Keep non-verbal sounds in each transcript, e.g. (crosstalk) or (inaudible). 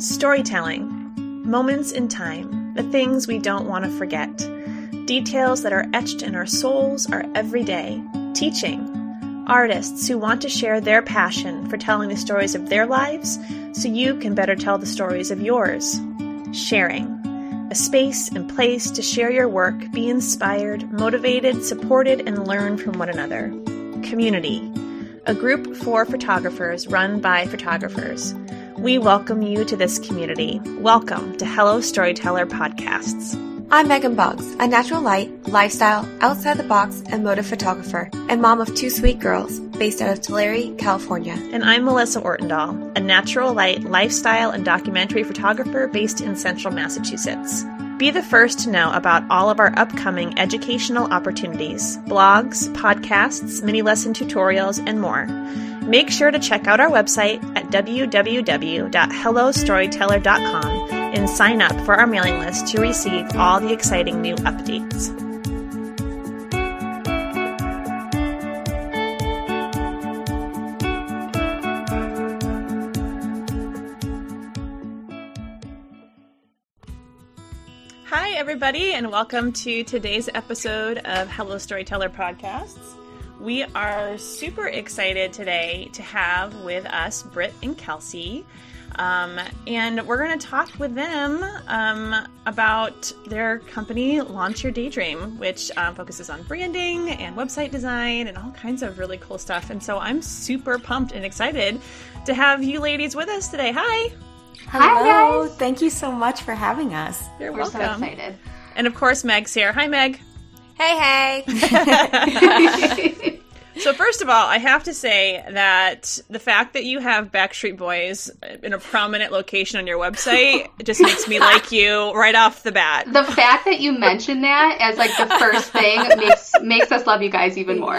Storytelling. Moments in time, the things we don't want to forget. Details that are etched in our souls are every day. Teaching. Artists who want to share their passion for telling the stories of their lives so you can better tell the stories of yours. Sharing. A space and place to share your work, be inspired, motivated, supported, and learn from one another. Community. A group for photographers run by photographers. We welcome you to this community. Welcome to Hello Storyteller Podcasts. I'm Megan Boggs, a natural light, lifestyle, outside the box, and motive photographer, and mom of two sweet girls based out of Tulare, California. And I'm Melissa Ortendahl, a natural light, lifestyle, and documentary photographer based in central Massachusetts. Be the first to know about all of our upcoming educational opportunities, blogs, podcasts, mini lesson tutorials, and more. Make sure to check out our website at www.hellostoryteller.com and sign up for our mailing list to receive all the exciting new updates. Hi, everybody, and welcome to today's episode of Hello Storyteller Podcasts. We are super excited today to have with us Britt and Kelsey. Um, and we're going to talk with them um, about their company, Launch Your Daydream, which um, focuses on branding and website design and all kinds of really cool stuff. And so I'm super pumped and excited to have you ladies with us today. Hi. Hello. Hi, Thank you so much for having us. You're We're welcome. so excited. And of course, Meg's here. Hi, Meg. Hey, hey. (laughs) (laughs) So first of all, I have to say that the fact that you have Backstreet Boys in a prominent location on your website just makes me like you right off the bat. The fact that you mentioned that as like the first thing makes makes us love you guys even more.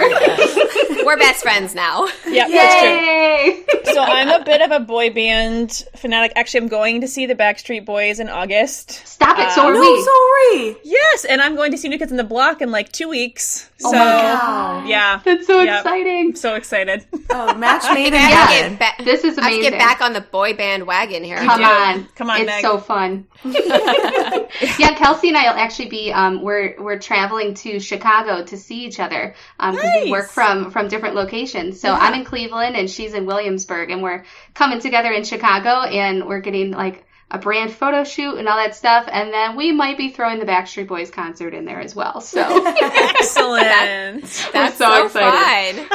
We're best friends now. Yep, that's true. Yay! So I'm a bit of a boy band fanatic. Actually, I'm going to see the Backstreet Boys in August. Stop it, so um, are no, we. sorry. Yes, and I'm going to see New Kids on the Block in like two weeks. Oh so Oh my god. yeah, That's so Yep. exciting. I'm so excited. Oh, match (laughs) made in I have to heaven. get ba- This is amazing. I have get back on the boy band wagon here. Come on. Come on, It's Meg. so fun. (laughs) (laughs) yeah, Kelsey and I will actually be um we're we're traveling to Chicago to see each other um because Nice. we work from from different locations. So I'm in Cleveland and she's in Williamsburg and we're coming together in Chicago and we're getting like a brand photo shoot and all that stuff and then we might be throwing the Backstreet Boys concert in there as well. So (laughs) Excellent. That's so so, excited.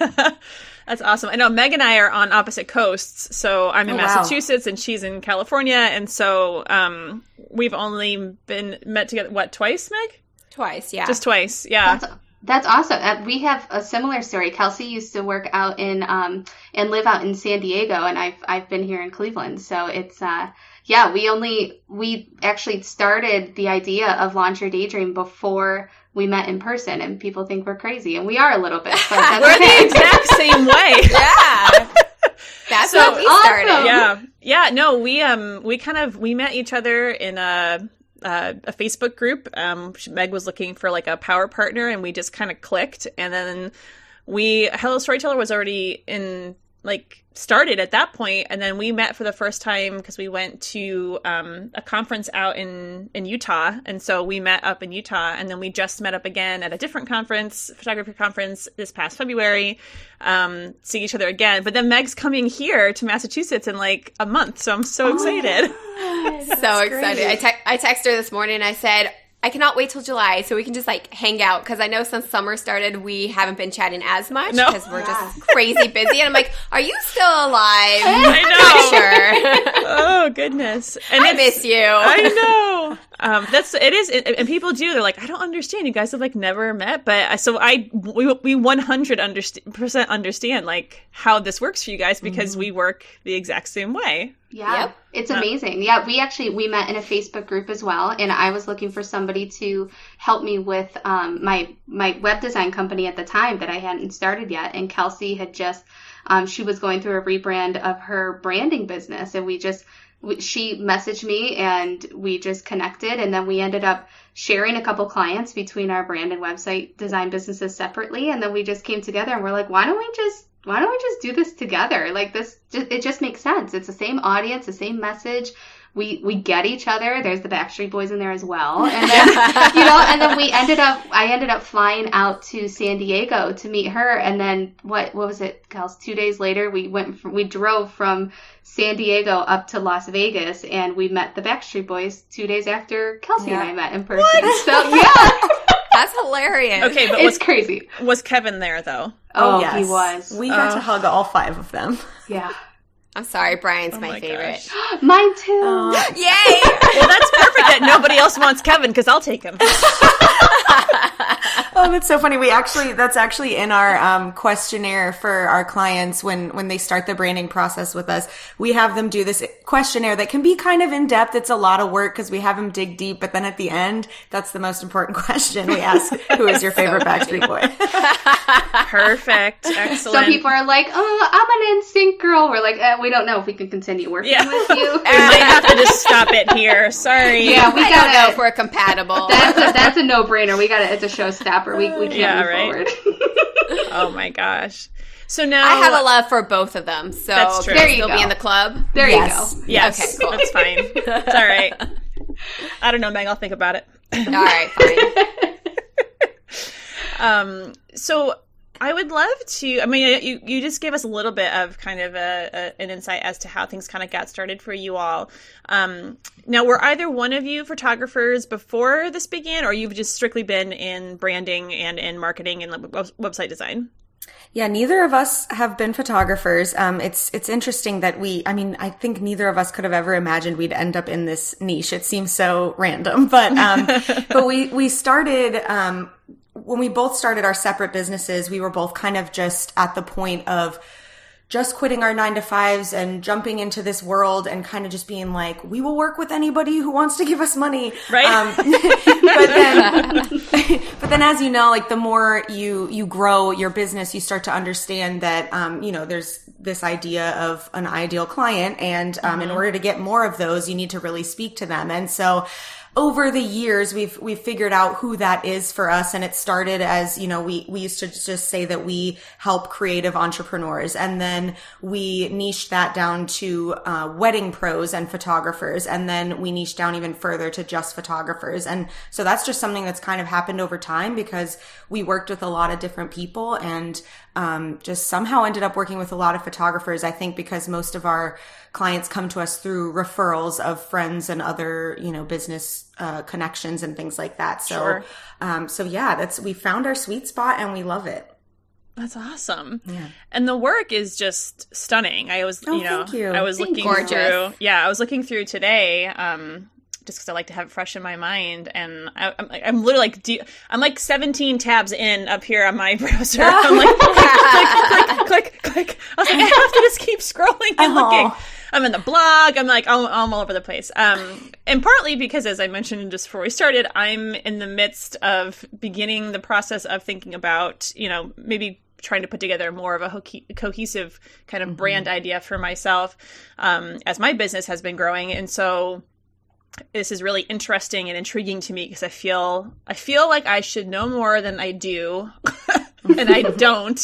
(laughs) (laughs) That's awesome. I know Meg and I are on opposite coasts. So I'm in Oh, wow. Massachusetts and she's in California. And so um, we've only been met together, what, twice, Meg? Twice, yeah. Just twice. Yeah. That's that's awesome. Uh, we have a similar story. Kelsey used to work out in um and live out in San Diego, and I've I've been here in Cleveland. So it's uh yeah, we only we actually started the idea of Launch Your Daydream before we met in person, and people think we're crazy, and we are a little bit. But (laughs) We're the exact same way. (laughs) yeah. That's So how we awesome. started. yeah. Yeah. No, we, um, we kind of, we met each other in a, uh, a Facebook group. Um, Meg was looking for like a power partner and we just kind of clicked. And then we, Hello Storyteller was already in, like, started at that point and then we met for the first time because we went to um, a conference out in in Utah and so we met up in Utah and then we just met up again at a different conference photography conference this past February um, see each other again but then Meg's coming here to Massachusetts in like a month so I'm so excited So excited. I, te- I texted her this morning. I said, I cannot wait till July so we can just like hang out because I know since summer started we haven't been chatting as much No. because we're just crazy busy. And I'm like, are you still alive? (laughs) I I'm not sure. (laughs) oh goodness and I miss you. I know. Um, that's it is, and people do. They're like, I don't understand. You guys have like never met, but I- so I we we one hundred percent understand like how this works for you guys because we work the exact same way. Yeah, Yep. it's amazing. Yeah, we actually we met in a Facebook group as well, and I was looking for somebody to help me with um, my my web design company at the time that I hadn't started yet, and Kelsey had just um, she was going through a rebrand of her branding business, and we just we- she messaged me and we just connected, and then we ended up sharing a couple clients between our brand and website design businesses separately, and then we just came together and we're like, why don't we just why don't we just do this together? Like this, it just makes sense. It's the same audience, the same message. We we get each other. There's the Backstreet Boys in there as well, (laughs) and then you know, and then we ended up. I ended up flying out to San Diego to meet her, and then what? What was it, Kels? Two days later, we went. From, we drove from San Diego up to Las Vegas, and we met the Backstreet Boys two days after Kelsey yeah. and I met in person. What? So (laughs) yeah. That's hilarious. Okay, but it's was, crazy. Was Kevin there though? Oh, oh yes. he was. We got to oh. hug all five of them. Yeah. I'm sorry, Brian's oh my, my favorite. (gasps) (gasps) Mine too. Uh, Yay! well, that's perfect that nobody else wants Kevin because I'll take him. (laughs) oh, that's so funny. We actually that's actually in our um, questionnaire for our clients when when they start the branding process with us. We have them do this questionnaire that can be kind of in depth. It's a lot of work because we have them dig deep, but then at the end, that's the most important (laughs) question we ask: Who is your favorite (laughs) Backstreet Boy? (laughs) Perfect, excellent. Some people are like, "Oh, I'm an NSYNC girl." We're like, eh, "We don't know if we can continue working yeah. with you." we might have to just stop it here. Sorry. Yeah, we gotta know if we're compatible. That's a, that's a no brainer. We gotta. It's a showstopper. We we can't yeah, move right? forward. (laughs) oh my gosh. So now I have a love for both of them. So that's true. there you go. be in the club. There yes. you go. Yes. Okay, cool. That's fine. It's (laughs) all right. I don't know, Meg. I'll think about it. all right, fine. (laughs) um. So I would love to. I mean, you you just gave us a little bit of kind of a, a, an insight as to how things kind of got started for you all. Um, now, were either one of you photographers before this began, or you've just strictly been in branding and in marketing and website design? Yeah, neither of us have been photographers. Um, it's it's interesting that we. I mean, I think neither of us could have ever imagined we'd end up in this niche. It seems so random, (laughs) but um, but we we started um, when we both started our separate businesses. We were both kind of just at the point of just quitting our nine to fives and jumping into this world and kind of just being like, we will work with anybody who wants to give us money. Right. Um, (laughs) but then, (laughs) but then as you know, like the more you, you grow your business, you start to understand that, um, you know, there's this idea of an ideal client. And, um, mm-hmm. in order to get more of those, you need to really speak to them. And so, over the years we've we've figured out who that is for us and it started as you know we we used to just say that we help creative entrepreneurs and then we niched that down to uh, wedding pros and photographers and then we niched down even further to just photographers. And so that's just something that's kind of happened over time because we worked with a lot of different people and um, just somehow ended up working with a lot of photographers i think because most of our clients come to us through referrals of friends and other, you know, business uh, connections and things like that. So, sure. um, so yeah, that's we found our sweet spot and we love it. That's awesome. Yeah. And the work is just stunning. I was, oh, you know, you. I was looking gorgeous. through. Yeah, I was looking through today. Um, just because I like to have it fresh in my mind. And I, am I'm, I'm literally like, you, I'm like 17 tabs in up here on my (laughs) browser. I'm like, (laughs) click, click, click, click, click. I was like, I have to just keep scrolling and uh-huh. looking. I'm in the blog. I'm like, I'm, I'm all over the place. Um, and partly because, as I mentioned just before we started, I'm in the midst of beginning the process of thinking about, you know, maybe trying to put together more of a ho- cohesive kind of mm-hmm. brand idea for myself um, as my business has been growing. And so this is really interesting and intriguing to me because I feel I feel like I should know more than I do. (laughs) and I don't.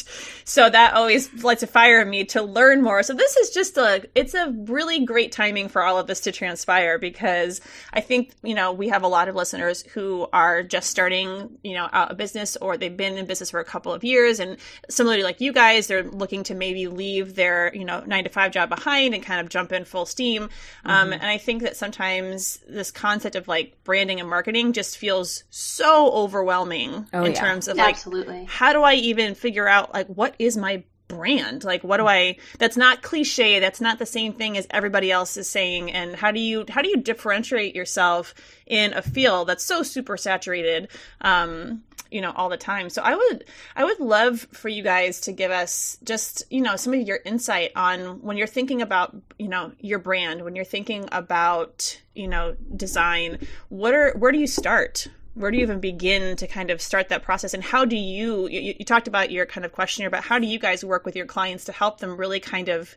So that always lights a fire in me to learn more. So this is just a, it's a really great timing for all of this to transpire because I think, you know, we have a lot of listeners who are just starting, you know, a business or they've been in business for a couple of years. And similarly, like you guys, they're looking to maybe leave their, you know, nine to five job behind and kind of jump in full steam. Um, mm-hmm. Um, and I think that sometimes this concept of like branding and marketing just feels so overwhelming oh, in yeah. terms of like, Absolutely. how do I even figure out like what is my brand? Like what do i that's not cliche that's not the same thing as everybody else is saying. And how do you how do you differentiate yourself in a field that's so super saturated um you know all the time? So i would i would love for you guys to give us just you know some of your insight on when you're thinking about you know your brand when you're thinking about you know design what are where do you start where do you even begin to kind of start that process? And how do you, you you, talked about your kind of questionnaire but how do you guys work with your clients to help them really kind of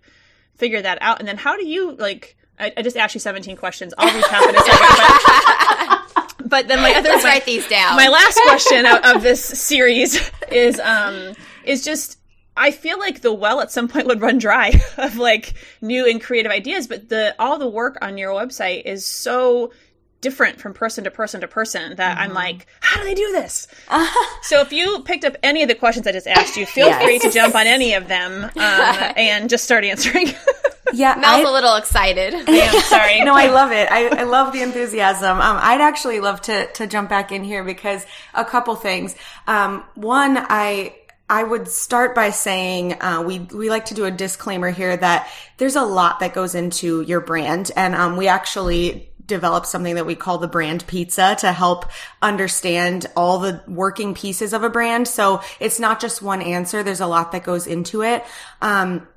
figure that out? And then how do you like i, I just asked you 17 questions. I'll recap in a second but, (laughs) but then my other let's write these down. my last question of, of this series is um is just I feel like the well at some point would run dry (laughs) of like new and creative ideas, but the all the work on your website is so different from person to person to person that mm-hmm. I'm like, how do they do this? so if you picked up any of the questions I just asked you, feel yes. free to jump on any of them (laughs) um, and just start answering. (laughs) yeah, Mel's I, a little excited. I am sorry. (laughs) no, I love it. I, I love the enthusiasm. Um, I'd actually love to to jump back in here because a couple things. Um, one, I I would start by saying uh, we we like to do a disclaimer here that there's a lot that goes into your brand, and um, we actually developed something that we call the brand pizza to help understand all the working pieces of a brand. So it's not just one answer. There's a lot that goes into it. Um,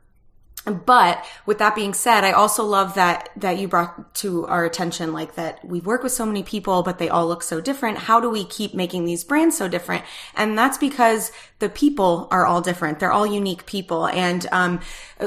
but with that being said, I also love that, that you brought to our attention, like that we work with so many people, but they all look so different. How do we keep making these brands so different? And that's because the people are all different. They're all unique people. And, um,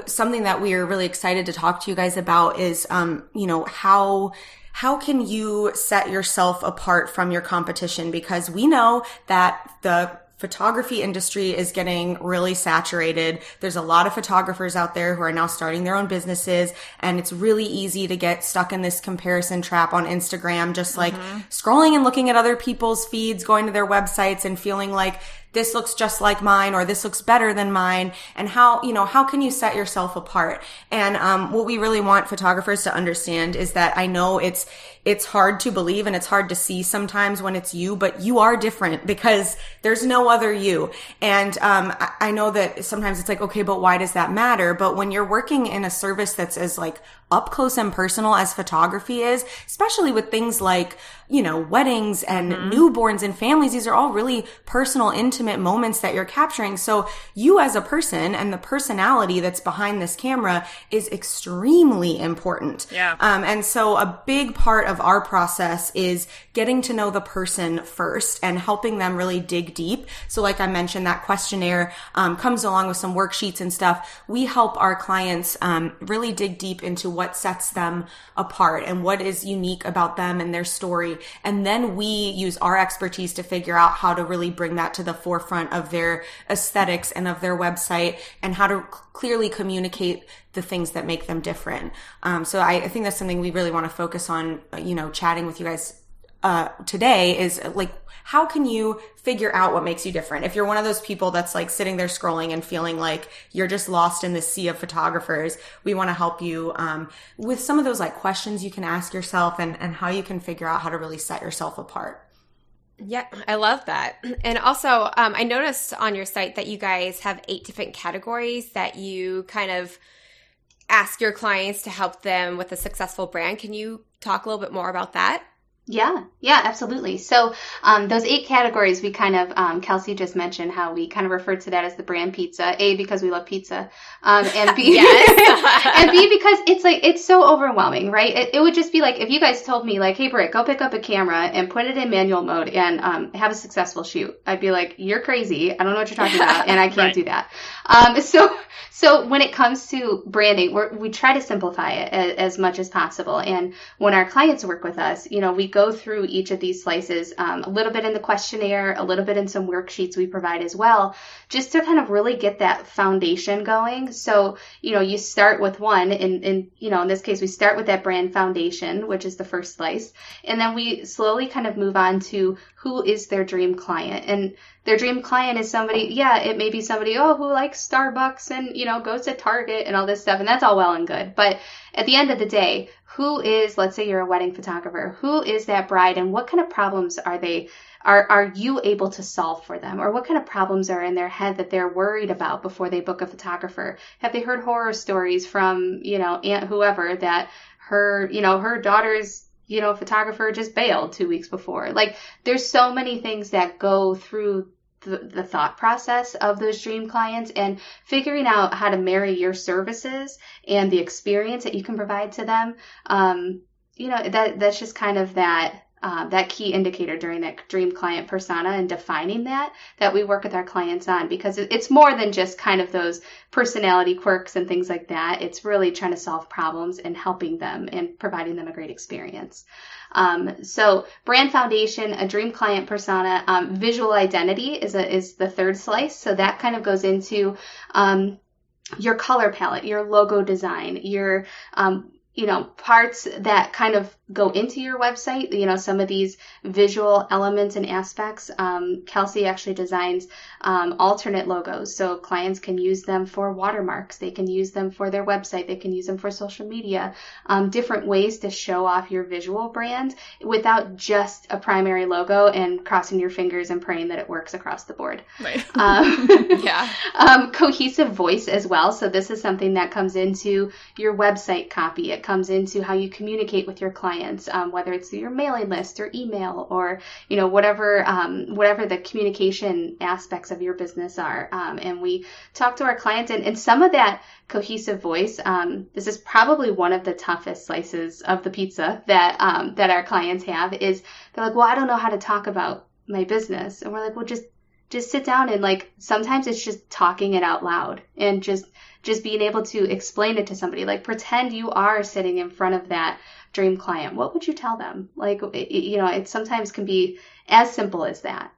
something that we are really excited to talk to you guys about is, um, you know, how, how can you set yourself apart from your competition? Because we know that the photography industry is getting really saturated. There's a lot of photographers out there who are now starting their own businesses and it's really easy to get stuck in this comparison trap on Instagram, just like mm-hmm. scrolling and looking at other people's feeds, going to their websites and feeling like this looks just like mine or this looks better than mine and how you know how can you set yourself apart and um, what we really want photographers to understand is that i know it's it's hard to believe and it's hard to see sometimes when it's you, but you are different because there's no other you. And um, I know that sometimes it's like, okay, but why does that matter? But when you're working in a service that's as like up close and personal as photography is, especially with things like, you know, weddings and mm-hmm. newborns and families. These are all really personal, intimate moments that you're capturing. So you as a person and the personality that's behind this camera is extremely important. Yeah. Um, and so a big part of our process is getting to know the person first and helping them really dig deep. So like I mentioned, that questionnaire, um, comes along with some worksheets and stuff. We help our clients, um, really dig deep into what sets them apart and what is unique about them and their story. And then we use our expertise to figure out how to really bring that to the forefront of their aesthetics and of their website and how to clearly communicate the things that make them different. Um, so I, I think that's something we really want to focus on, you know, chatting with you guys uh, today is like, how can you figure out what makes you different? If you're one of those people that's like sitting there scrolling and feeling like you're just lost in the sea of photographers, we want to help you um, with some of those like questions you can ask yourself and, and how you can figure out how to really set yourself apart. Yeah, I love that. (clears throat) And also, um, I noticed on your site that you guys have eight different categories that you kind of ask your clients to help them with a successful brand. Can you talk a little bit more about that? Yeah, yeah, absolutely. So um, those eight categories, we kind of um, Kelsey just mentioned how we kind of refer to that as the brand pizza. A because we love pizza, um, and B (laughs) (laughs) and B because it's like it's so overwhelming, right? It, it, would just be like if you guys told me like, "Hey, Britt, go pick up a camera and put it in manual mode and um, have a successful shoot," I'd be like, "You're crazy! I don't know what you're talking about, and I (laughs) can't right. do that." Um, so so when it comes to branding, we we try to simplify it as, as, much as possible, and when our clients work with us, you know, we go through each of these slices um, a little bit in the questionnaire, a little bit in some worksheets we provide as well, just to kind of really get that foundation going. So, you know, you start with one, and, and you know, in this case, we start with that brand foundation, which is the first slice, and then we slowly kind of move on to who is their dream client. And their dream client is somebody, yeah, it may be somebody, oh, who likes Starbucks and, you know, goes to Target and all this stuff. And that's all well and good. But at the end of the day, who is, let's say you're a wedding photographer, who is that bride and what kind of problems are they, are, are you able to solve for them? Or what kind of problems are in their head that they're worried about before they book a photographer? Have they heard horror stories from, you know, aunt whoever that her, you know, her daughter's you know, photographer just bailed two weeks before. Like, there's so many things that go through the, the thought process of those dream clients and figuring out how to marry your services and the experience that you can provide to them. Um, you know, that, that's just kind of that, uh, that key indicator during that dream client persona and defining that that we work with our clients on because it's more than just kind of those personality quirks and things like that. It's really trying to solve problems and helping them and providing them a great experience. Um, so brand foundation a dream client persona um, visual identity is a, is the third slice. So that kind of goes into um, your color palette, your logo design, your um, you know parts that kind of go into your website. You know, some of these visual elements and aspects. Um, Kelsey actually designs um, alternate logos, so clients can use them for watermarks. They can use them for their website. They can use them for social media. Um, different ways to show off your visual brand without just a primary logo and crossing your fingers and praying that it works across the board. Right. (laughs) Um, (laughs) Yeah. um, cohesive voice as well. So this is something that comes into your website copy. It comes into how you communicate with your clients, um, whether it's through your mailing list or email or you know whatever um, whatever the communication aspects of your business are. Um, and we talk to our clients, and, and some of that cohesive voice. Um, this is probably one of the toughest slices of the pizza that um, that our clients have. Is they're like, well, I don't know how to talk about my business, and we're like, well, just just sit down and like sometimes it's just talking it out loud and just just being able to explain it to somebody like pretend you are sitting in front of that dream client what would you tell them? Like you know it sometimes can be as simple as that.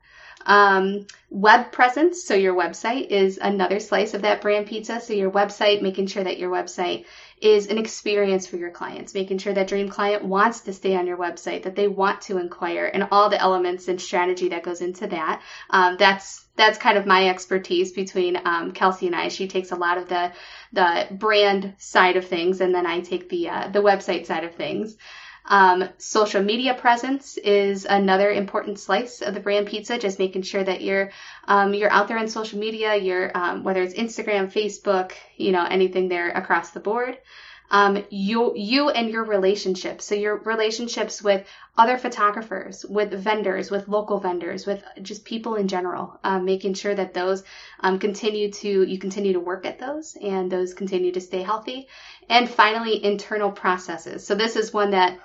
Um, web presence so your website is another slice of that brand pizza. So your website making sure that your website is an experience for your clients, making sure that dream client wants to stay on your website, that they want to inquire, and all the elements and strategy that goes into that. Um, that's that's kind of my expertise between um, Kelsey and I. She takes a lot of the the brand side of things, and then I take the uh, the website side of things. Um, social media presence is another important slice of the brand pizza. Just making sure that you're um, you're out there on social media. You're um, whether it's Instagram, Facebook, you know, anything there across the board. Um, you you and your relationships. So your relationships with other photographers, with vendors, with local vendors, with just people in general. Um, making sure that those um, continue to you continue to work at those and those continue to stay healthy. And finally, internal processes. So this is one that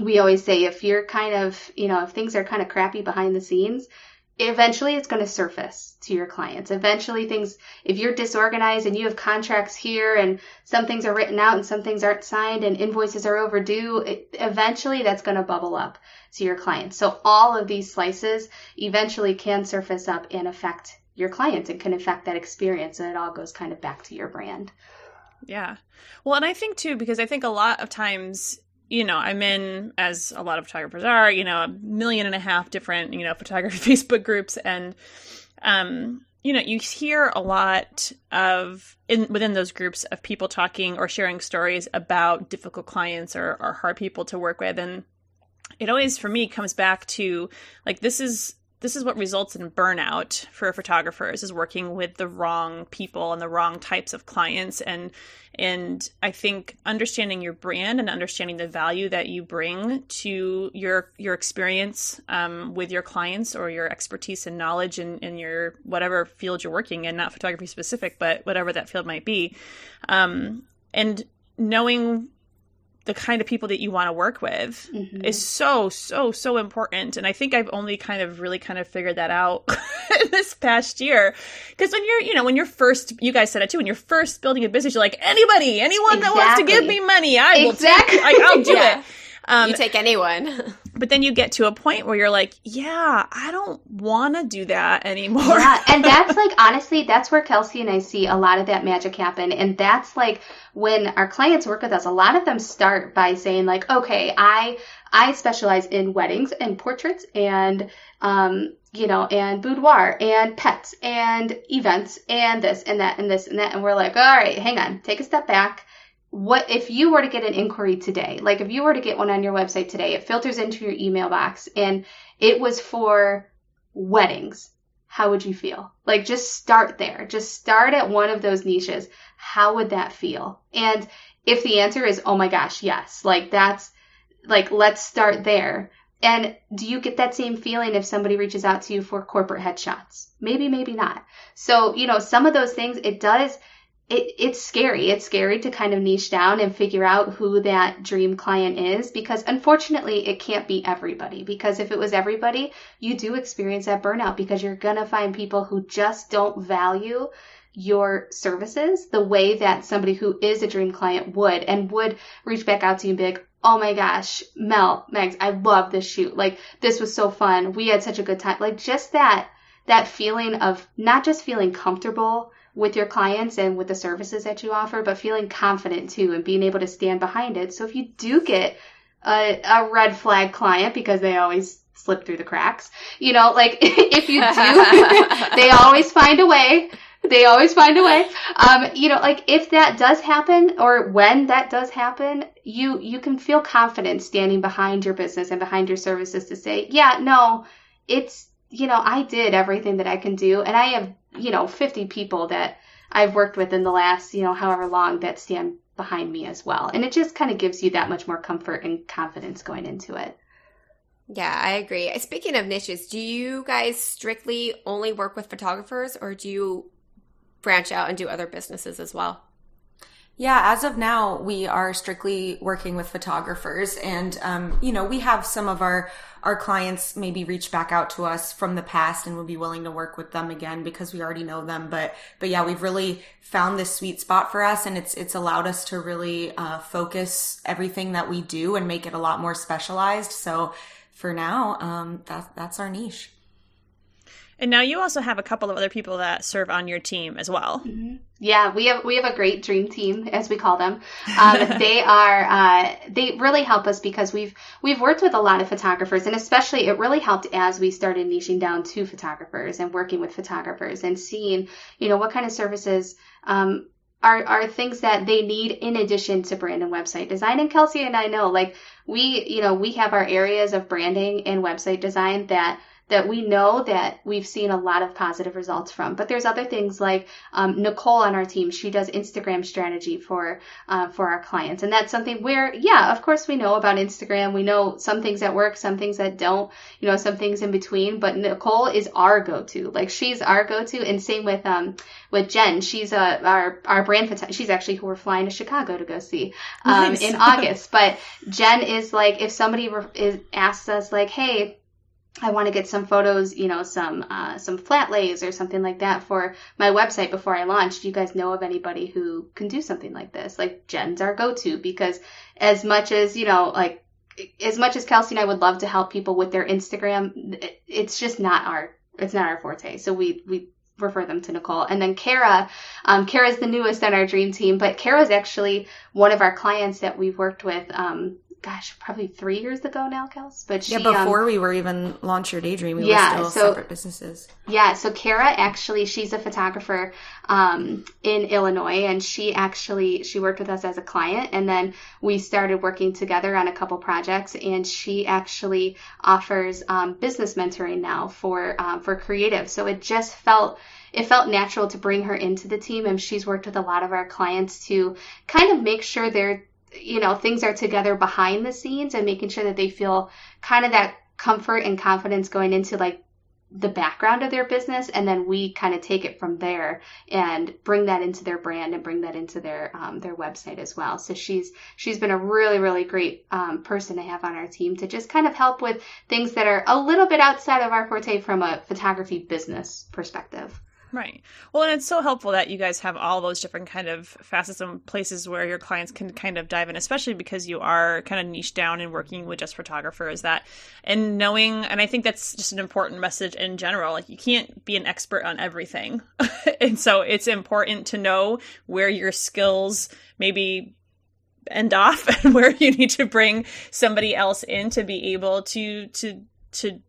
we always say if you're kind of, you know, if things are kind of crappy behind the scenes, eventually it's going to surface to your clients. Eventually things, if you're disorganized and you have contracts here and some things are written out and some things aren't signed and invoices are overdue, it, eventually that's going to bubble up to your clients. So all of these slices eventually can surface up and affect your clients and can affect that experience. And it all goes kind of back to your brand. Yeah. Well, and I think too, because I think a lot of times you know, I'm in, as a lot of photographers are, you know, a million and a half different, you know, photography (laughs) Facebook groups. And, um, you know, you hear a lot of in within those groups of people talking or sharing stories about difficult clients or, or hard people to work with. And it always, for me, comes back to like, this is this is what results in burnout for photographers is working with the wrong people and the wrong types of clients. And and I think understanding your brand and understanding the value that you bring to your your experience um, with your clients or your expertise and knowledge in, in your whatever field you're working in, not photography specific, but whatever that field might be, um, and knowing the kind of people that you want to work with mm-hmm. is so so so important and i think i've only kind of really kind of figured that out (laughs) this past year because when you're you know when you're first you guys said it too when you're first building a business you're like anybody anyone exactly. that wants to give me money i exactly. will take I, i'll do yeah. it um, you take anyone. (laughs) but then you get to a point where you're like, yeah, I don't want to do that anymore. Yeah, (laughs) and that's like, honestly, that's where Kelsey and I see a lot of that magic happen. And that's like when our clients work with us, a lot of them start by saying like, okay, I, I specialize in weddings and portraits and, um, you know, and boudoir and pets and events and this and that and this and that. And we're like, all right, hang on, take a step back what if you were to get an inquiry today like if you were to get one on your website today it filters into your email box and it was for weddings how would you feel? Like just start there. Just start at one of those niches. How would that feel? And if the answer is oh my gosh yes like that's like let's start there. And do you get that same feeling if somebody reaches out to you for corporate headshots? Maybe maybe not. So you know some of those things it does it, it's scary. It's scary to kind of niche down and figure out who that dream client is because unfortunately it can't be everybody. Because if it was everybody, you do experience that burnout because you're going to find people who just don't value your services the way that somebody who is a dream client would and would reach back out to you and be like, oh my gosh, Mel, Megs, I love this shoot. Like, this was so fun. We had such a good time. Like, just that, that feeling of not just feeling comfortable with your clients and with the services that you offer, but feeling confident too and being able to stand behind it. So if you do get a, a red flag client because they always slip through the cracks, you know, like (laughs) if you do, (laughs) they always find a way they always find a way. Um, you know, like if that does happen or when that does happen, you you can feel confident standing behind your business and behind your services to say, yeah, no, it's you know, I did everything that I can do and I have, you know, 50 people that I've worked with in the last, you know, however long that stand behind me as well. And it just kind of gives you that much more comfort and confidence going into it. Yeah, I agree. Uh, speaking of niches, do you guys strictly only work with photographers or do you branch out and do other businesses as well? Yeah, as of now, we are strictly working with photographers, and um, you know, we have some of our our clients maybe reach back out to us from the past, and we'll be willing to work with them again because we already know them. But but yeah, we've really found this sweet spot for us, and it's it's allowed us to really uh, focus everything that we do and make it a lot more specialized. So for now, um, that that's our niche. And now you also have a couple of other people that serve on your team as well. Mm-hmm. Yeah, we have we have a great dream team, as we call them. Um, (laughs) they are uh, they really help us because we've we've worked with a lot of photographers, and especially it really helped as we started niching down to photographers and working with photographers and seeing you know what kind of services um, are are things that they need in addition to brand and website design. And Kelsey and I know like we you know we have our areas of branding and website design that that we know that we've seen a lot of positive results from. But there's other things like um, Nicole on our team. She does Instagram strategy for uh, for our clients, and that's something where, yeah, of course we know about Instagram. We know some things that work, some things that don't. You know, some things in between. But Nicole is our go-to. Like she's our go-to, and same with um with Jen. She's a uh, our our brand. She's actually who we're flying to Chicago to go see um, nice. in August. But Jen is like if somebody re- is asks us like, hey I want to get some photos, you know, some uh, some flat lays or something like that for my website before I launch. Do you guys know of anybody who can do something like this? Like Jen's our go-to because as much as you know, like as much as Kelsey and I would love to help people with their Instagram, it's just not our it's not our forte. So we we refer them to Nicole. And then Kara, um, the newest on our dream team, but Kara's actually one of our clients that we've worked with um, gosh, probably three years ago now, Kels. But she, yeah, before um, we were even launch your daydream, we yeah, were still so, separate businesses. Yeah, so Kara actually, she's a photographer um, in Illinois, and she actually she worked with us as a client, and then we started working together on a couple projects, and she actually offers um, business mentoring now for um, for creative. So it just felt it felt natural to bring her into the team and she's worked with a lot of our clients to kind of make sure they're you know, things are together behind the scenes and making sure that they feel kind of that comfort and confidence going into like the background of their business and then we kind of take it from there and bring that into their brand and bring that into their um, their website as well. So she's she's been a really really great um, person to have on our team to just kind of help with things that are a little bit outside of our forte from a photography business perspective Right. Well, and it's so helpful that you guys have all those different kind of facets and places where your clients can kind of dive in, especially because you are kind of niche down and working with just photographers that and knowing and I think that's just an important message in general. Like you can't be an expert on everything. (laughs) and so it's important to know where your skills maybe end off (laughs) and where you need to bring somebody else in to be able to to to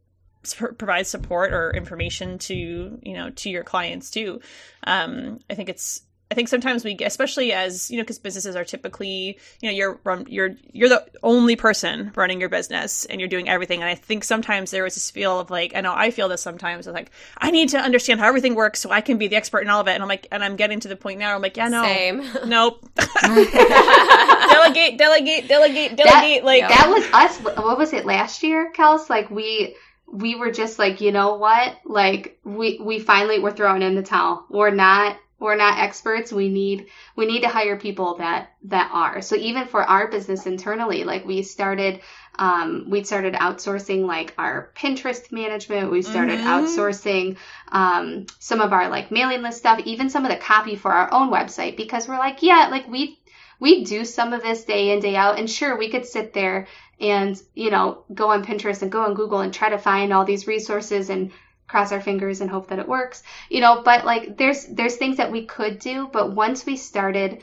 provide support or information to you know to your clients too. Um i think it's i think sometimes we especially as you know because businesses are typically you know you're run you're you're the only person running your business and you're doing everything. And i think sometimes there was this feel of like i know i feel this sometimes of like i need to understand how everything works so i can be the expert in all of it. And i'm like and i'm getting to the point now i'm like yeah no. Same. (laughs) nope. (laughs) Delegate delegate delegate delegate that, like that was us what was it last year kels? Like we we were just like, you know what? Like we we finally were throwing in the towel. We're not we're not experts. We need we need to hire people that that are. So even for our business internally, like we started um, we started outsourcing like our Pinterest management. We started mm-hmm. outsourcing um, some of our like mailing list stuff, even some of the copy for our own website because we're like, yeah, like we we do some of this day in day out, and sure, we could sit there and you know go on Pinterest and go on Google and try to find all these resources and cross our fingers and hope that it works. You know but like there's there's things that we could do but once we started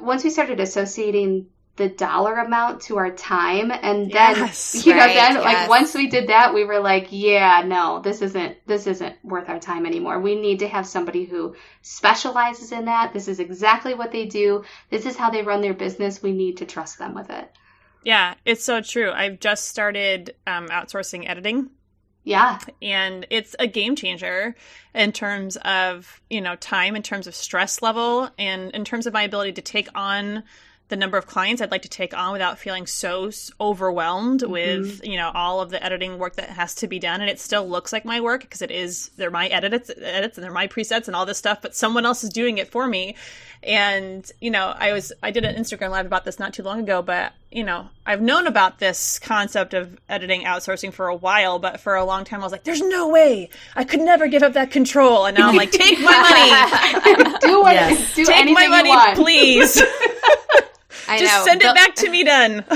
once we started associating the dollar amount to our time and then yes, (laughs) you know right, then yes. like once we did that we were like yeah no this isn't this isn't worth our time anymore. We need to have somebody who specializes in that. This is exactly what they do. This is how they run their business. We need to trust them with it yeah it's so true i've just started um, outsourcing editing yeah. And it's a game changer in terms of, you know, time, in terms of stress level, and in terms of my ability to take on the number of clients I'd like to take on without feeling so overwhelmed mm-hmm. with you know all of the editing work that has to be done. And it still looks like my work because it is they're my edits edits and they're my presets and all this stuff but someone else is doing it for me. And you know I was I did an Instagram live about this not too long ago but you know I've known about this concept of editing outsourcing for a while but for a long time I was like there's no way. I could never give up that control. And now I'm like (laughs) take my money. (laughs) Do what yes. do take my money please (laughs) I Just know. send it back to me done. (laughs)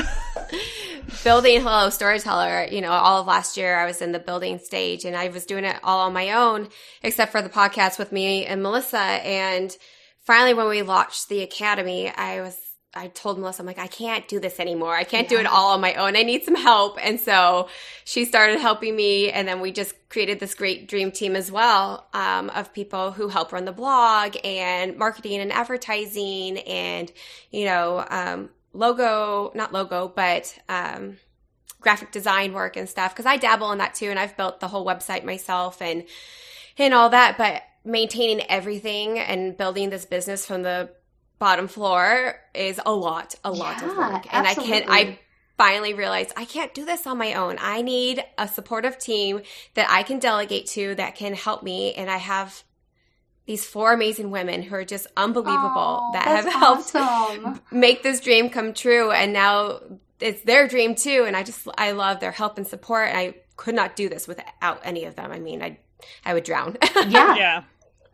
(laughs) building Hello Storyteller, you know, all of last year I was in the building stage and I was doing it all on my own, except for the podcast with me and Melissa. And finally, when we launched the academy, I was I told Melissa, I'm like, I can't do this anymore. I can't yeah. do it all on my own. I need some help. And so she started helping me. And then we just created this great dream team as well um, of people who help run the blog and marketing and advertising and, you know, um, logo, not logo, but um, graphic design work and stuff. Cause I dabble in that too. And I've built the whole website myself and, and all that. But maintaining everything and building this business from the bottom floor is a lot, a lot yeah, of work. And absolutely. I can't, I finally realized I can't do this on my own. I need a supportive team that I can delegate to that can help me. And I have these four amazing women who are just unbelievable that have helped awesome. (laughs) make this dream come true. And now it's their dream too. And I just, I love their help and support. And I could not do this without any of them. I mean, I, I would drown. (laughs) yeah. Yeah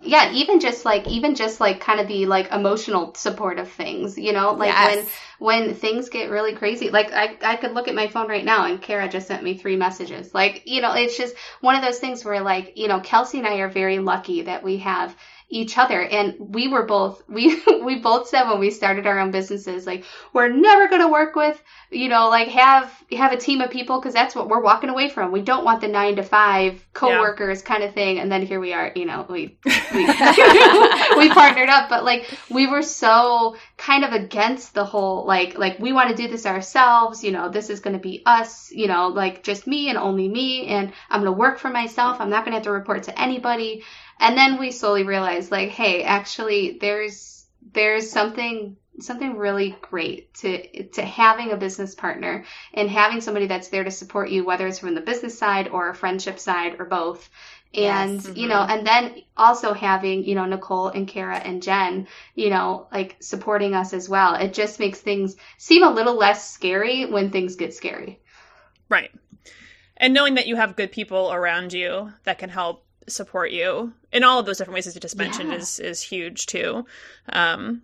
yeah even just like even just like kind of the like emotional support of things you know like yes. when when things get really crazy like I, I could look at my phone right now and kara just sent me three messages like you know it's just one of those things where like you know kelsey and i are very lucky that we have each other. And we were both (laughs) we we both said when we started our own businesses like we're never going to work with you know like have have a team of people because that's what we're walking away from. We don't want the nine to five co-workers yeah. kind of thing. And then here we are you know we we, (laughs) (laughs) we partnered up. But like we were so kind of against the whole like like we want to do this ourselves you know this is going to be us you know like just me and only me. And i'm going to work for myself. I'm not going to have to report to anybody and then we slowly realized like hey actually there's there's something something really great to to having a business partner and having somebody that's there to support you whether it's from the business side or a friendship side or both and yes, mm-hmm. you know mm-hmm. and then also having you know nicole and kara and jen you know like supporting us as well it just makes things seem a little less scary when things get scary right and knowing that you have good people around you that can help support you in all of those different ways as you just mentioned yeah. is is huge too. Um,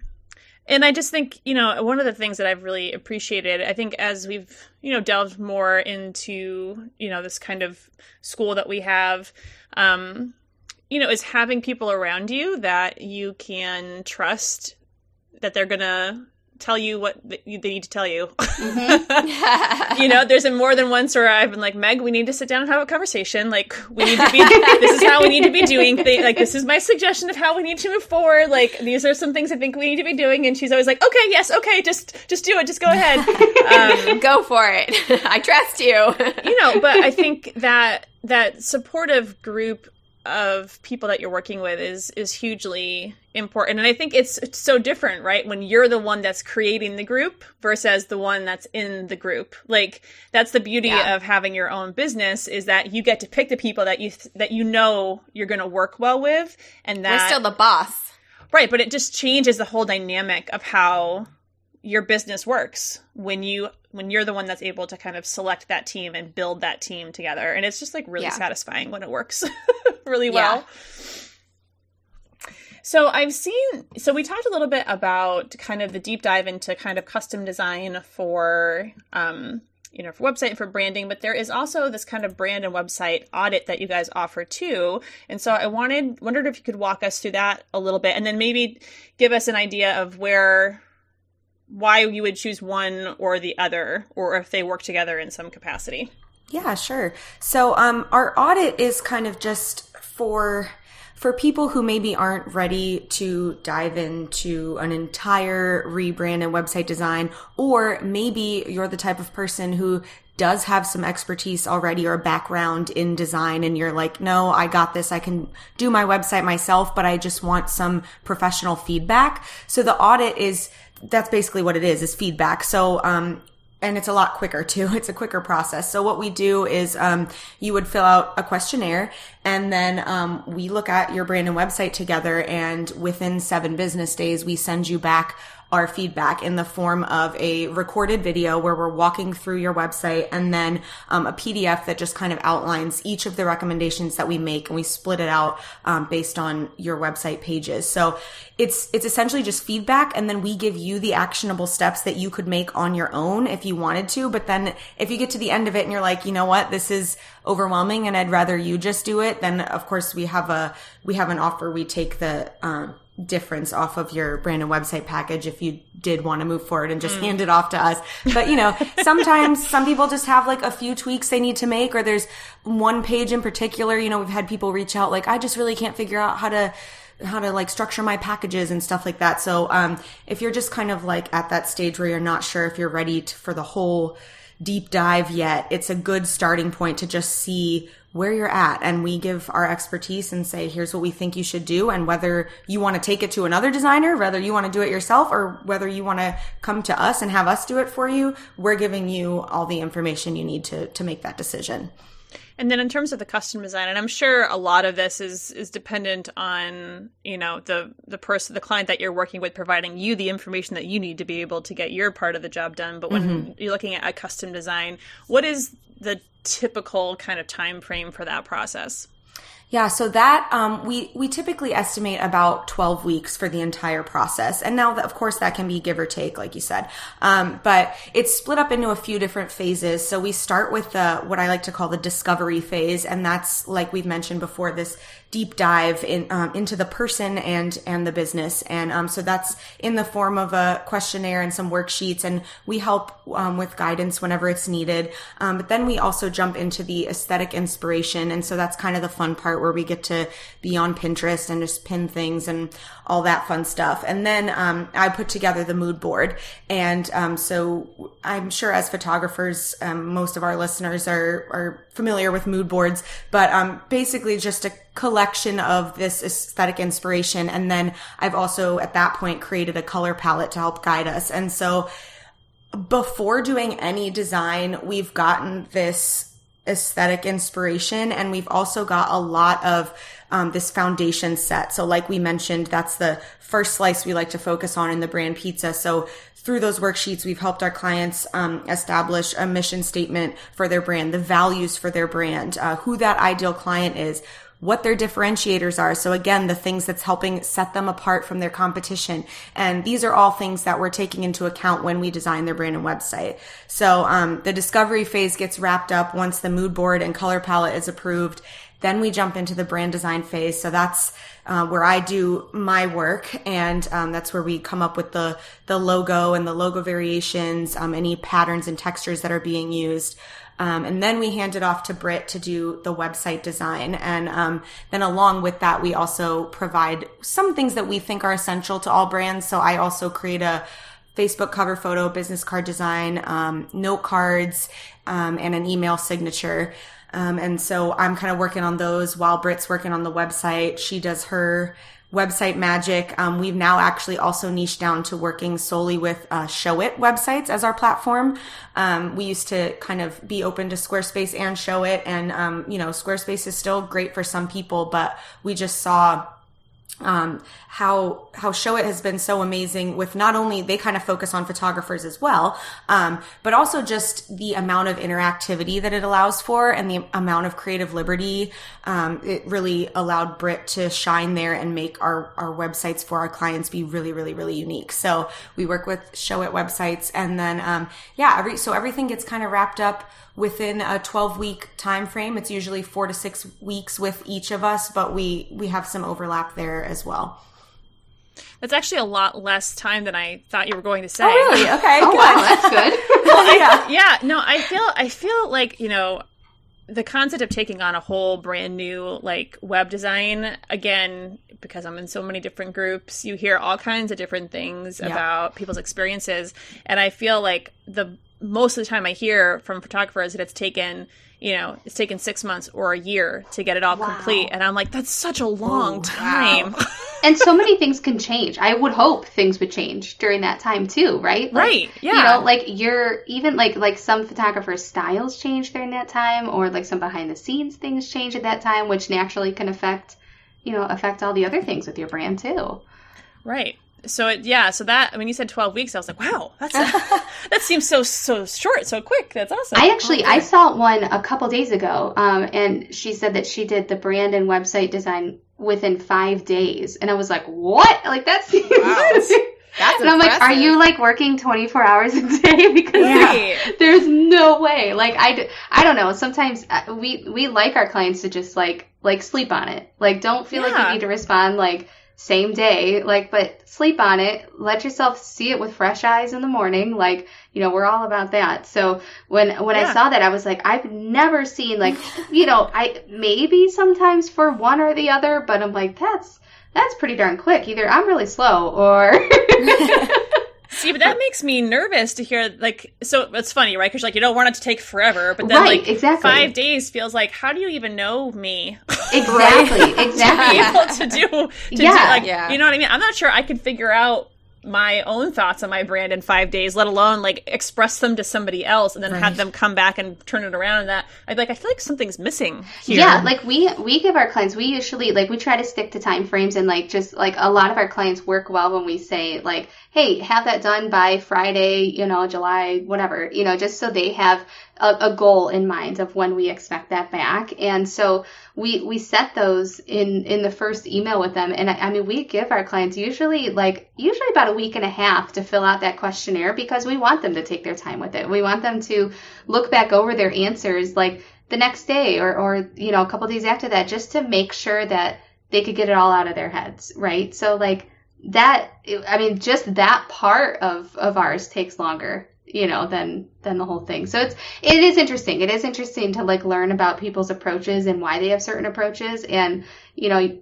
and I just think you know one of the things that I've really appreciated. I think as we've you know delved more into you know this kind of school that we have. Um, you know, is having people around you that you can trust that they're gonna tell you what they need to tell you. Mm-hmm. (laughs) (laughs) you know, there's been more than once where I've been like, Meg, we need to sit down and have a conversation. Like, we need to be, (laughs) this is how we need to be doing things. Like, this is my suggestion of how we need to move forward. Like, these are some things I think we need to be doing. And she's always like, okay, yes, okay, just, just do it. Just go ahead. Um, go for it. I trust you. you know, but I think that, that supportive group of people that you're working with is is hugely important. And i think it's, it's, so different right? When you're the one that's creating the group versus the one that's in the group. Like that's the beauty yeah. of having your own business is that you get to pick the people that you that you know you're going to work well with and that we're still the boss. Right, but it just changes the whole dynamic of how your business works when you when you're the one that's able to kind of select that team and build that team together. And it's just like really Yeah. satisfying when it works (laughs) really well. So i've seen so we talked a little bit about kind of the deep dive into kind of custom design for um you know for website and for branding but there is also this kind of brand and website audit that you guys offer too. And so i wanted wondered if you could walk us through that a little bit and then maybe give us an idea of where why you would choose one or the other or if they work together in some capacity. Yeah, sure. So um, our audit is kind of just for for people who maybe aren't ready to dive into an entire rebrand and website design, or maybe you're the type of person who does have some expertise already or a background in design and you're like, no, I got this. I can do my website myself, but I just want some professional feedback. So the audit is, that's basically what it is, is feedback. So, um, and it's a lot quicker too. (laughs) It's a quicker process. So what we do is um, you would fill out a questionnaire, and then um, we look at your brand and website together. And within seven business days, we send you back our feedback in the form of a recorded video where we're walking through your website and then um, a PDF that just kind of outlines each of the recommendations that we make and we split it out um, based on your website pages. So it's it's essentially just feedback and then we give you the actionable steps that you could make on your own if you wanted to. But then if you get to the end of it and you're like, you know what, this is overwhelming and I'd rather you just do it, then of course we have a we have an offer. We take the um, difference off of your brand and website package if you did want to move forward and just hand it off to us. But you know, (laughs) sometimes some people just have like a few tweaks they need to make or there's one page in particular, you know, we've had people reach out like I just really can't figure out how to how to like structure my packages and stuff like that. So um if you're just kind of like at that stage where you're not sure if you're ready to, for the whole deep dive yet, it's a good starting point to just see where you're at. And we give our expertise and say, here's what we think you should do. And whether you want to take it to another designer, whether you want to do it yourself, or whether you want to come to us and have us do it for you, we're giving you all the information you need to, to make that decision. And then in terms of the custom design, and I'm sure a lot of this is is dependent on, you know, the the person the client that you're working with providing you the information that you need to be able to get your part of the job done. But when mm-hmm. you're looking at a custom design, what is the typical kind of time frame for that process? Yeah, so that um, we we typically estimate about twelve weeks for the entire process, and now of course that can be give or take, like you said, um, but it's split up into a few different phases. So we start with the what I like to call the discovery phase, and that's like we've mentioned before, this deep dive in um, into the person and and the business, and um, so that's in the form of a questionnaire and some worksheets, and we help um, with guidance whenever it's needed. Um, but then we also jump into the aesthetic inspiration, and so that's kind of the fun part where we get to be on Pinterest and just pin things and all that fun stuff. And then um, I put together the mood board, and um, so I'm sure as photographers, um, most of our listeners are are familiar with mood boards, but um, basically just a collection of this aesthetic inspiration. And then I've also at that point created a color palette to help guide us. And so before doing any design, we've gotten this aesthetic inspiration and we've also got a lot of um, this foundation set. So like we mentioned, that's the first slice we like to focus on in the brand pizza. So through those worksheets, we've helped our clients um, establish a mission statement for their brand, the values for their brand, uh, who that ideal client is, what their differentiators are. So again, the things that's helping set them apart from their competition. And these are all things that we're taking into account when we design their brand and website. So um, the discovery phase gets wrapped up once the mood board and color palette is approved. Then we jump into the brand design phase. So that's uh, where I do my work, and um, that's where we come up with the the logo and the logo variations, um, any patterns and textures that are being used. Um, and then we hand it off to Britt to do the website design. And um, then along with that, we also provide some things that we think are essential to all brands. So I also create a Facebook cover photo, business card design, um, note cards, um, and an email signature. Um, and so I'm kind of working on those while Britt's working on the website. She does her website magic. Um, we've now actually also niched down to working solely with uh, Showit websites as our platform. Um, we used to kind of be open to Squarespace and Showit, and um, you know, Squarespace is still great for some people, but we just saw um, how how Showit has been so amazing with not only they kind of focus on photographers as well, um, but also just the amount of interactivity that it allows for and the amount of creative liberty. Um, it really allowed Britt to shine there and make our our websites for our clients be really really really unique. So we work with Showit websites, and then um, yeah, every so everything gets kind of wrapped up within a 12 week time frame it's usually four to six weeks with each of us but we we have some overlap there as well that's actually a lot less time than I thought you were going to say. Oh, really? (laughs) Okay. oh, good. wow, that's good. (laughs) well, I, yeah. yeah, no, I feel I feel like, you know, the concept of taking on a whole brand new like web design again because i'm in so many different groups you hear all kinds of different things yeah. about people's experiences and i feel like the most of the time I hear from photographers that it's taken, you know, it's taken six months or a year to get it all wow. complete. And I'm like, that's such a long Ooh, time. Wow. (laughs) and so many things can change. I would hope things would change during that time too, right? Like, right. Yeah. You know, like you're even like like some photographers' styles change during that time, or like some behind the scenes things change at that time, which naturally can affect, you know, affect all the other things with your brand too. Right so it, yeah, so that I mean, you said twelve weeks. I was like, wow, that's (laughs) that seems so so short, so quick. That's awesome. I actually I saw one a couple days ago, um, and she said that she did the brand and website design within five days, and I was like, what? Like that seems. (laughs) Wow. That's and I'm like, are you like working 24 hours a day? (laughs) Because yeah. there's, there's no way. Like I, I don't know. Sometimes uh, we we like our clients to just like like sleep on it. Like don't feel yeah. like you need to respond like same day, like, but sleep on it. Let yourself see it with fresh eyes in the morning. Like, you know, we're all about that. So when, when yeah. I saw that, I was like, I've never seen like, you know, I, maybe sometimes for one or the other, but I'm like, that's, that's pretty darn quick. Either I'm really slow or (laughs) (laughs) See, but that makes me nervous to hear. Like, so it's funny, right? Because like you don't want it to take forever, but then right, like exactly. five days feels like how do you even know me? (laughs) Exactly, exactly. (laughs) to be able to do, to yeah, do, like, yeah. you know what I mean? I'm not sure I could figure out my own thoughts on my brand in five days, let alone like express them to somebody else and then right. have them come back and turn it around. And that I'd like, I feel like something's missing here. Yeah, like we we give our clients, we usually like we try to stick to time frames and like just like a lot of our clients work well when we say like, hey, have that done by Friday, you know, July, whatever, you know, just so they have a, a, goal in mind of when we expect that back. And so we we set those in in the first email with them. And I, I mean, we give our clients usually like usually about a week and a half to fill out that questionnaire because we want them to take their time with it. We want them to look back over their answers like the next day or or you know a couple days after that just to make sure that they could get it all out of their heads, right? So like that I mean just that part of of ours takes longer you know than than the whole thing so it's it is interesting it is interesting to like learn about people's approaches and why they have certain approaches and you know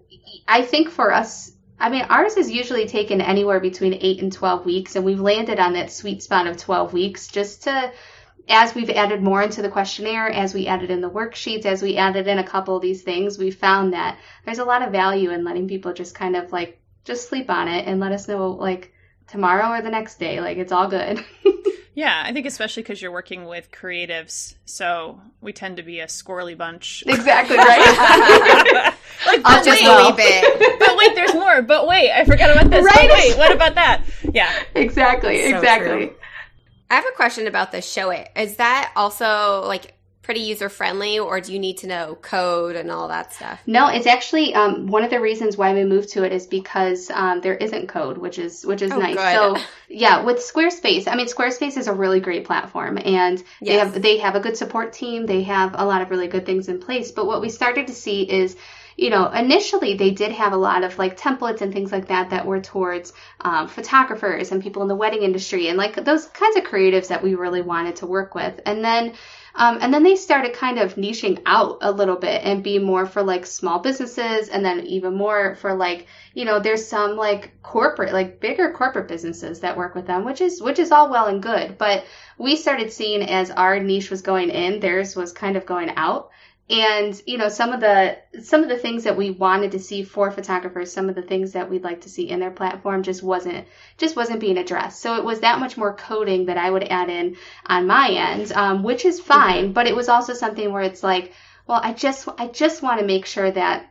i think for us i mean ours is usually taken anywhere between 8 and 12 weeks and we've landed on that sweet spot of 12 weeks just to as we've added more into the questionnaire as we added in the worksheets as we added in a couple of these things we found that there's a lot of value in letting people just kind of like just sleep on it and let us know like tomorrow or the next day. Like it's all good (laughs) Yeah, I think especially because you're working with creatives, so we tend to be a squirrely bunch. (laughs) Exactly (laughs) right. like, I'll just wait, bit. But wait, there's more. But wait, I forgot about this. Right? But wait, what about that? Yeah, exactly, so exactly. True. I have a question about the show. It is that also like pretty user friendly, or do you need to know code and all that stuff? No, it's actually um, one of the reasons why we moved to it is because um, there isn't code, which is which is oh, nice. Good. So yeah, with Squarespace, I mean Squarespace is a really great platform, and yes. they have they have a good support team. They have a lot of really good things in place. But what we started to see is you know, initially they did have a lot of like templates and things like that that were towards um, photographers and people in the wedding industry and like those kinds of creatives that we really wanted to work with. And then um, and then they started kind of niching out a little bit and be more for like small businesses and then even more for like, you know, there's some like corporate, like bigger corporate businesses that work with them, which is, which is all well and good. But we started seeing as our niche was going in, theirs was kind of going out and you know some of the some of the things that we wanted to see for photographers some of the things that we'd like to see in their platform just wasn't just wasn't being addressed so it was that much more coding that i would add in on my end um, which is fine mm-hmm. but it was also something where it's like well i just i just want to make sure that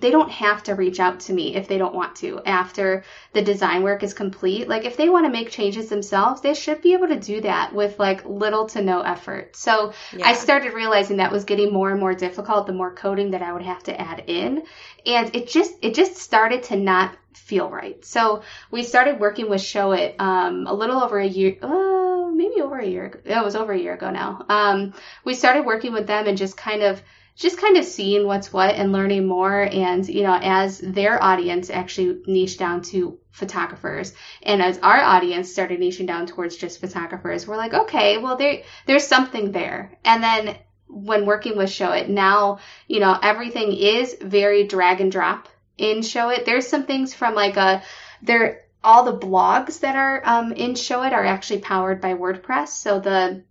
they don't have to reach out to me if they don't want to after the design work is complete. Like if they want to make changes themselves, they should be able to do that with like little to no effort. So yeah. I started realizing that was getting more and more difficult the more coding that I would have to add in. And it just it just started to not feel right. So we started working with Showit um, a little over a year uh, maybe over a year ago. It was over a year ago now. Um, we started working with them and just kind of just kind of seeing what's what and learning more. And you know as their audience actually niched down to photographers and as our audience started niching down towards just photographers we're like okay well there there's something there. And then when working with Showit now you know everything is very drag and drop in Showit there's some things from like a there all the blogs that are um, in Showit are actually powered by wordpress. So the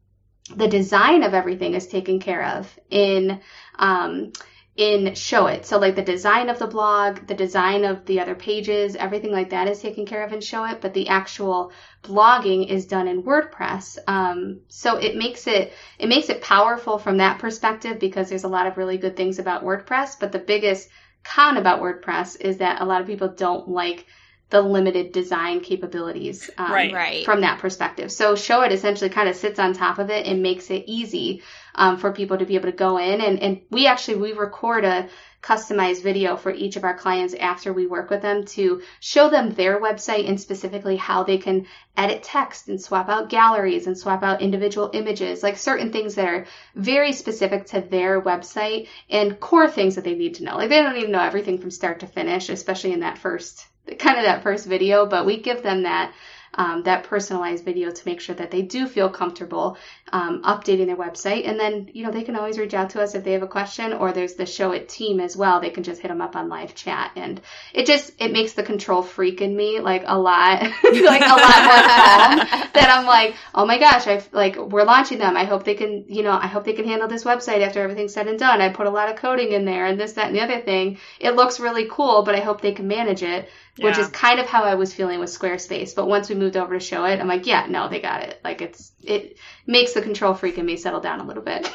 the design of everything is taken care of in um, in Showit. So like the design of the blog, the design of the other pages, everything like that is taken care of in Showit, but the actual blogging is done in WordPress. Um, so it makes it it makes it powerful from that perspective because there's a lot of really good things about WordPress, but the biggest con about WordPress is that a lot of people don't like the limited design capabilities um, right. Right. from that perspective. So Showit essentially kind of sits on top of it and makes it easy um, for people to be able to go in and, and we actually we record a customized video for each of our clients after we work with them to show them their website and specifically how they can edit text and swap out galleries and swap out individual images, like certain things that are very specific to their website and core things that they need to know. Like they don't even know everything from start to finish, especially in that first kind of that first video, but we give them that um, that personalized video to make sure that they do feel comfortable um, updating their website. And then, you know, they can always reach out to us if they have a question, or there's the Showit team as well. They can just hit them up on live chat, and it just it makes the control freak in me like a lot, (laughs) like a lot more calm. (laughs) that I'm like, oh my gosh, I like we're launching them. I hope they can, you know, I hope they can handle this website after everything's said and done. I put a lot of coding in there, and this, that, and the other thing. It looks really cool, but I hope they can manage it yeah. which is kind of how I was feeling with Squarespace. But once we moved over to Showit, I'm like, yeah, no, they got it. Like it's it makes the control freak in me settle down a little bit.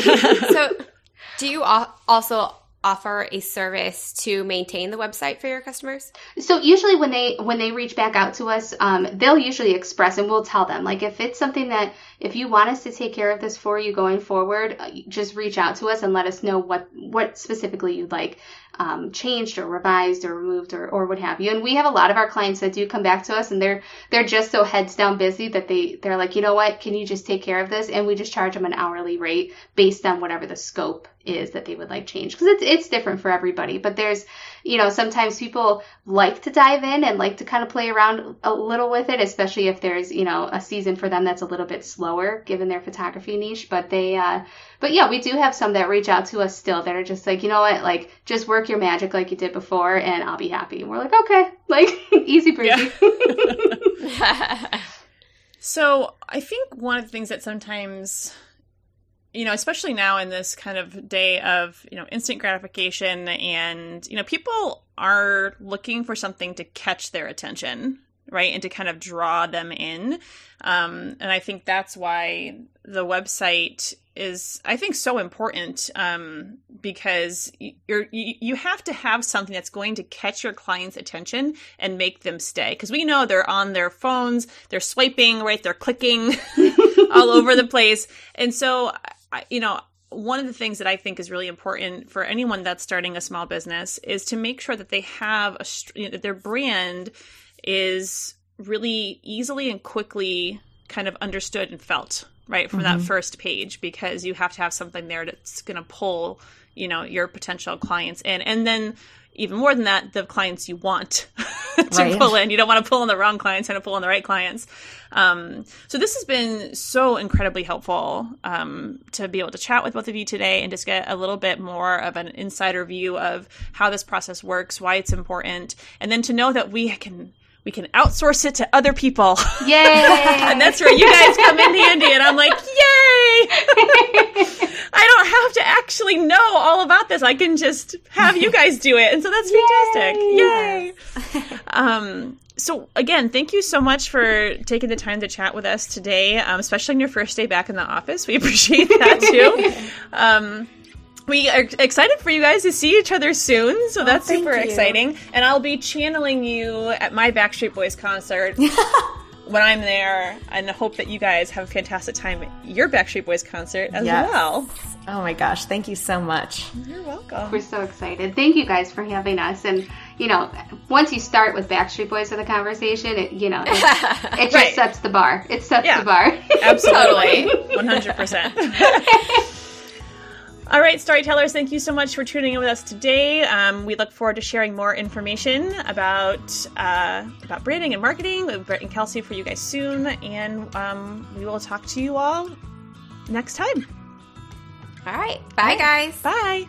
(laughs) so, do you also offer a service to maintain the website for your customers? So usually when they when they reach back out to us, um, they'll usually express and we'll tell them like if it's something that if you want us to take care of this for you going forward, uh, just reach out to us and let us know what what specifically you'd like um, changed or revised or removed or, or what have you. And we have a lot of our clients that do come back to us and they're they're just so heads down busy that they they're like, you know what, can you just take care of this? And we just charge them an hourly rate based on whatever the scope is that they would like change because it's it's different for everybody. But there's you know sometimes people like to dive in and like to kind of play around a little with it, especially if there's you know a season for them that's a little bit slower given their photography niche. But they uh, but yeah, we do have some that reach out to us still that are just like, you know what, like just work your magic like you did before and I'll be happy. And we're like, okay, (laughs) like (laughs) easy breezy. Yeah. (laughs) so I think one of the things that sometimes you know, especially now in this kind of day of, you know, instant gratification and, you know, people are looking for something to catch their attention, right? And to kind of draw them in. Um, and I think that's why the website is I think so important um, because you're you, you have to have something that's going to catch your client's attention and make them stay because we know they're on their phones, they're swiping, right? They're clicking (laughs) all over the place, and so you know one of the things that I think is really important for anyone that's starting a small business is to make sure that they have a you know, their brand is really easily and quickly kind of understood and felt right from mm-hmm. that first page because you have to have something there that's going to pull you know your potential clients in and then even more than that the clients you want (laughs) to right. pull in you don't want to pull in the wrong clients and to pull in the right clients um, so this has been so incredibly helpful um, to be able to chat with both of you today and just get a little bit more of an insider view of how this process works why it's important and then to know that we can we can outsource it to other people. (laughs) Yay! and that's where you guys come in handy. And I'm like, yay! (laughs) I don't have to actually know all about this. I can just have you guys do it. And so that's (laughs) fantastic. Yay! Yay. (laughs) um, so again, thank you so much for taking the time to chat with us today, um, especially on your first day back in the office. We (laughs) appreciate that too. um, we are excited for you guys to see each other soon, so that's thank super you. exciting. And I'll be channeling you at my Backstreet Boys concert when I'm there, and hope that you guys have a fantastic time at your Backstreet Boys concert as Yes. well. Oh my gosh, thank you so much. You're welcome. We're so excited. Thank you guys for having us. And you know, once you start with Backstreet Boys with the conversation, it you know, it, (laughs) it just Right. sets the bar. It sets Yeah. the bar. (laughs) Absolutely. 100%. (laughs) All right, storytellers, thank you so much for tuning in with us today. Um, we look forward to sharing more information about uh, about branding and marketing with Britt and Kelsey for you guys soon, and um, we will talk to you all next time. All right. Bye, guys. Bye.